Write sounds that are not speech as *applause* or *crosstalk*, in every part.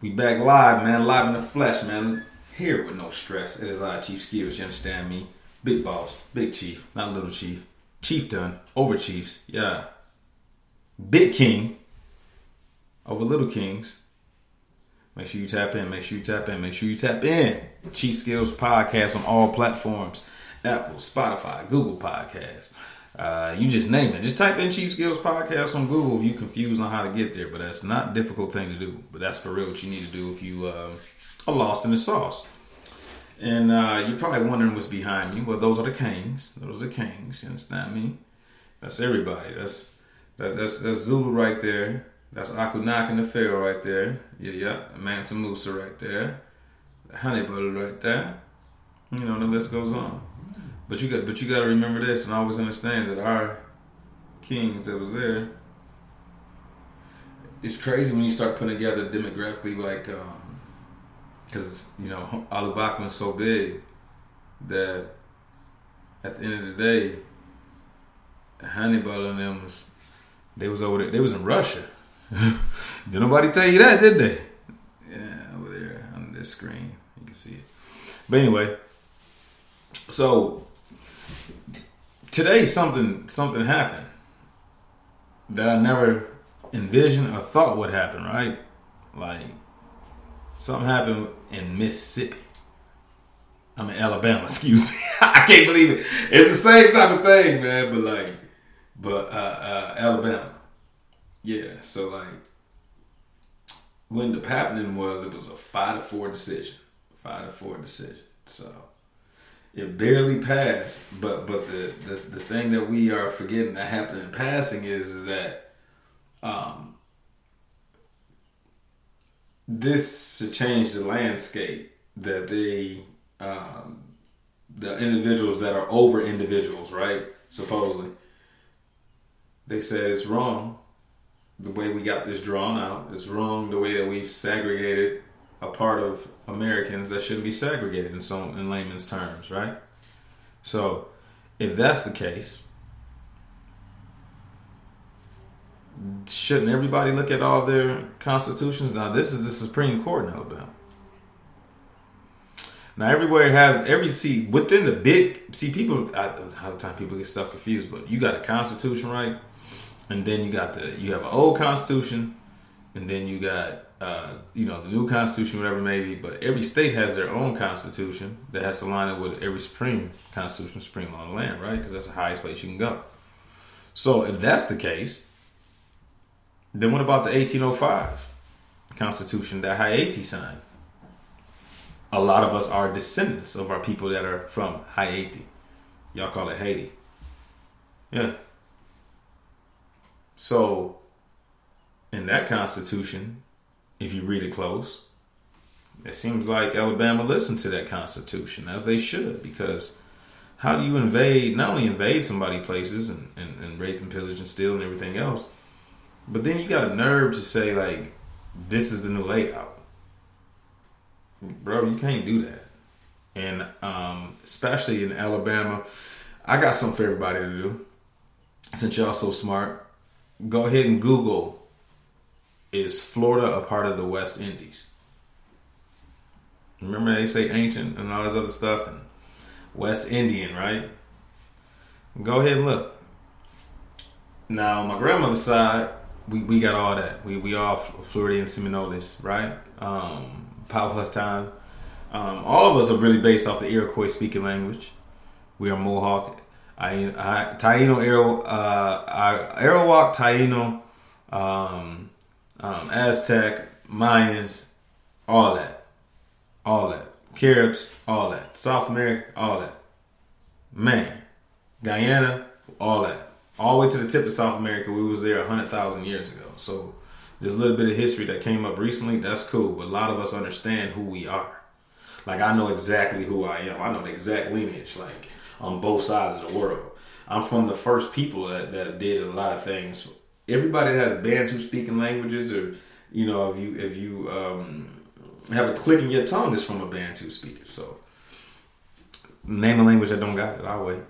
We back live, man. Live in the flesh, man. Here with no stress. It is I, Chief Skillz. You understand me? Big boss, big chief, not little chief. Chieftain over chiefs. Yeah. Big king over little kings. Make sure you tap in. Make sure you tap in. Make sure you tap in. Chief Skillz Podcast on all platforms Apple, Spotify, Google Podcasts. Uh, you just name it. Just type in Chief Skillz Podcast on Google if you're confused on how to get there. But that's not difficult thing to do. But that's for real what you need to do if you uh, are lost in the sauce. And uh, you're probably wondering what's behind me. Well, those are the kings. Those are the kings. You understand me? That's everybody. That's that, that's that's Zulu right there. That's Akunak and the Pharaoh right there. Yeah, yeah. Mansa Musa right there. Honey Butter right there. You know, the list goes on. But you got but you gotta remember this and always understand that our kings that was there it's crazy when you start putting together demographically like um because you know Ali Bachman's so big that at the end of the day Hannibal and them was they was over there they was in Russia. *laughs* Did nobody tell you that did they? Yeah over there on this screen you can see it. But anyway so today something something happened that I never envisioned or thought would happen. Right, like something happened in Mississippi. I'm in Alabama. *laughs* Excuse me. I can't believe it. It's the same type of thing, man. But like, but uh, uh, Alabama. Yeah. So like, when the happening was, it was a five to four decision. Five to four decision. So it barely passed. But but the, the, the thing that we are forgetting that happened in passing is, is that um, this to change the landscape that they um, the individuals that are over individuals, right? Supposedly, they said it's wrong the way we got this drawn out. It's wrong the way that we've segregated a part of Americans that shouldn't be segregated in some in layman's terms, right? So, if that's the case, shouldn't everybody look at all their constitutions? Now, this is the Supreme Court in Alabama. Now, everywhere has every see within the big see people. I, how the time people get stuff confused, but you got a constitution, right? And then you got the you have an old constitution, and then you got uh, you know, the new constitution, whatever maybe, but every state has their own constitution that has to line up with every supreme constitution, supreme law of the land, right? Because that's the highest place you can go. So if that's the case, then what about the 1805 constitution that Haiti signed? A lot of us are descendants of our people that are from Haiti. Y'all call it Haiti. Yeah. So in that constitution, if you read it close. It seems like Alabama listened to that Constitution as they should, because how do you invade, not only invade somebody places and, and, and rape and pillage and steal and everything else, but then you got a nerve to say, like, this is the new layout. Bro, you can't do that. And um, especially in Alabama, I got something for everybody to do. Since y'all so smart, go ahead and Google is Florida a part of the West Indies? Remember they say ancient and all this other stuff and West Indian, right? Go ahead and look. Now, my grandmother's side, we, we got all that. We we all Floridian Seminoles, right? Um, Powhatan. Um, all of us are really based off the Iroquois speaking language. We are Mohawk, I, I, Taino, Arrow, uh, Arawak, Taino, um, um, Aztec, Mayans, all that, all that, Caribs, all that, South America, all that. Man, Guyana, all that, all the way to the tip of South America. We was there hundred thousand years ago. So a little bit of history that came up recently. That's cool, but a lot of us understand who we are. Like I know exactly who I am. I know the exact lineage, like on both sides of the world. I'm from the first people that, that did a lot of things everybody that has Bantu speaking languages, or you know, if you if you um, have a click in your tongue, is from a Bantu speaker. So name a language that don't got it. I'll wait,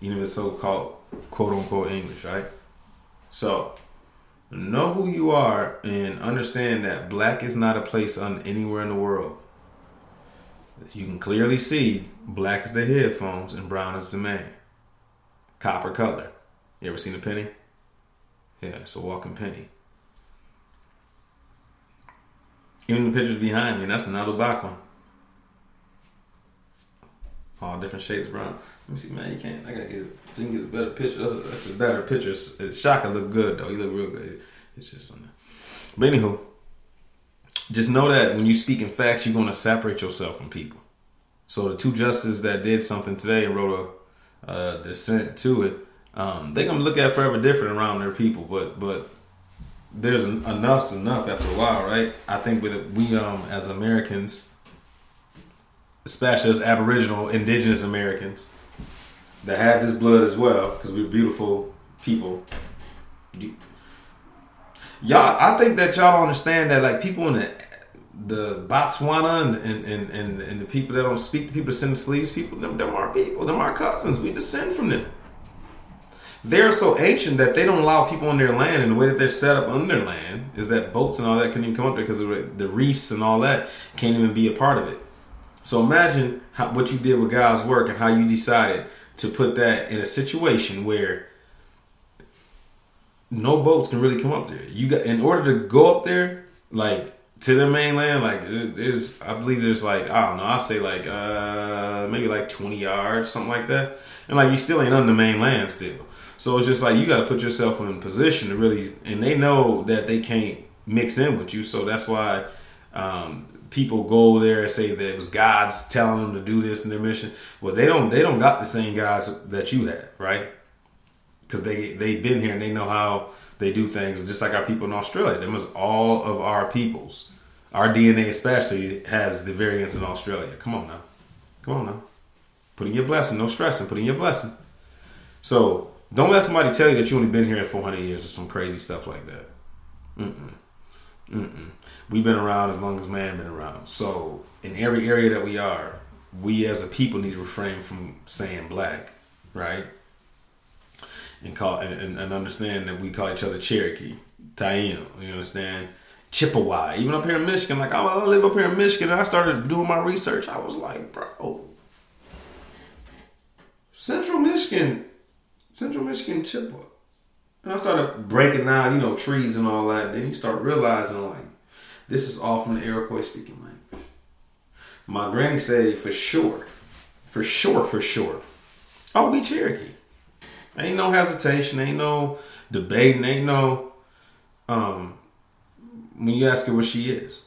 even if it's so called quote unquote English, right? So Know who you are and understand that black is not a place on anywhere in the world. You can clearly see black is the headphones and brown is the man. Copper color. You ever seen a penny? Yeah, it's a walking penny. Even the pictures behind me, that's another black one. All different shades brown. Let me see, man. You can't. I gotta get so you can get a better picture. That's a, that's a better picture. It's, Shaka look good though. He look real good. It's just something. But anywho, just know that when you speak in facts, you're gonna separate yourself from people. So the two justices that did something today and wrote a uh, dissent to it, um, they're gonna look at forever different around their people. But but there's enough's enough after a while, right? I think with we um as Americans, especially as Aboriginal, Indigenous Americans that have this blood as well, because we're beautiful people. Y'all, I think that y'all understand that like people in the the Botswana and and, and, and, the people that don't speak, the people that Sentinelese, people, them, them our people, them our cousins. We descend from them. They're so ancient that they don't allow people on their land, and the way that they're set up on their land is that boats and all that couldn't even come up there because the reefs and all that can't even be a part of it. So imagine how, what you did with God's work and how you decided to put that in a situation where no boats can really come up there. You got in order to go up there, like to the mainland, like there's I believe there's like I don't know, I'll say like uh maybe like twenty yards, something like that. And like you still ain't on the mainland still. So it's just like you gotta put yourself in position to really and they know that they can't mix in with you, so that's why um, people go there and say that it was God's telling them to do this in their mission. Well, they don't they don't got the same guys that you have, right? Because they they've been here and they know how they do things, just like our people in Australia. Them is all of our peoples. Our DNA especially has the variants in Australia. Come on now, come on now. Put in your blessing, no stressing. Put in your blessing. So don't let somebody tell you that you only been here 400 years or some crazy stuff like that. Mm-mm. Mm-mm. We've been around as long as man been around. So in every area that we are, we as a people need to refrain from saying black, right? And call and, and understand that we call each other Cherokee, Taino. You understand? Chippewa. Even up here in Michigan, like oh, I live up here in Michigan, and I started doing my research. I was like, bro, Central Michigan, Central Michigan Chippewa. And I started breaking down, you know, trees and all that. Then you start realizing, like, this is all from the Iroquois speaking language. My granny say for sure, for sure, for sure. Oh, we Cherokee. Ain't no hesitation, ain't no debating, ain't no um when you ask her what she is.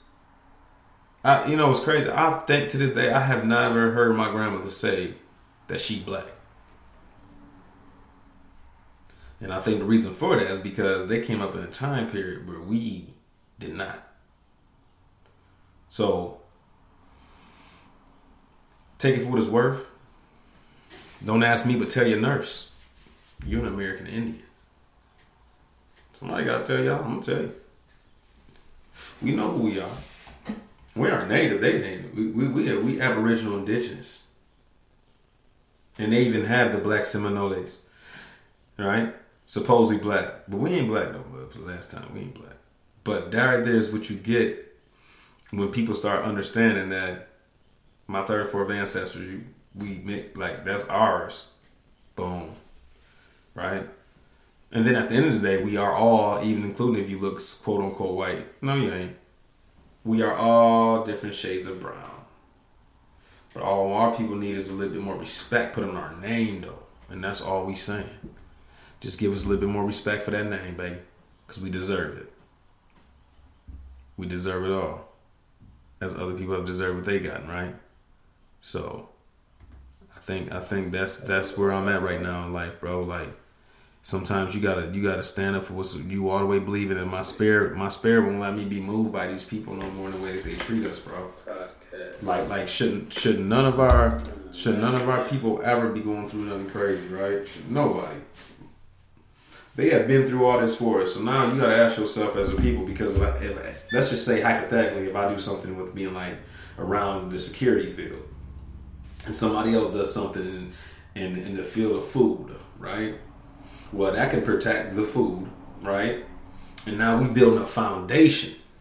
I you know it's crazy. I think to this day I have never heard my grandmother say that she black. And I think the reason for that is because they came up in a time period where we did not. So take it for what it's worth. Don't ask me, but tell your nurse. You're an American Indian. Somebody gotta tell y'all. I'm gonna tell you. We know who we are. We are native. They native. We we we, are, we Aboriginal Indigenous. And they even have the black Seminoles, right? Supposedly black, but we ain't black no more. For the last time, we ain't black. But that right there is what you get when people start understanding that my third, fourth ancestors, you, we make like that's ours. Boom. Right? And then at the end of the day, we are all, even including if you look quote unquote white. No, you ain't. We are all different shades of brown. But all our people need is a little bit more respect put on our name, though. And that's all we saying. Just give us a little bit more respect for that name, baby. Because we deserve it. We deserve it all as other people have deserved what they gotten, right? So I think I think that's that's where I'm at right now in life, bro. Like sometimes you gotta you gotta stand up for what you all the way believe in. And My spirit my spirit won't let me be moved by these people no more in the way that they treat us, bro. Like like shouldn't should none of our should none of our people ever be going through nothing crazy, right? Should nobody they have been through all this for us. So now you got to ask yourself as a people, because if, I, if let's just say hypothetically, if I do something with being like around the security field, and somebody else does something in, in, in the field of food, right? Well, that can protect the food, right? and now we building a foundation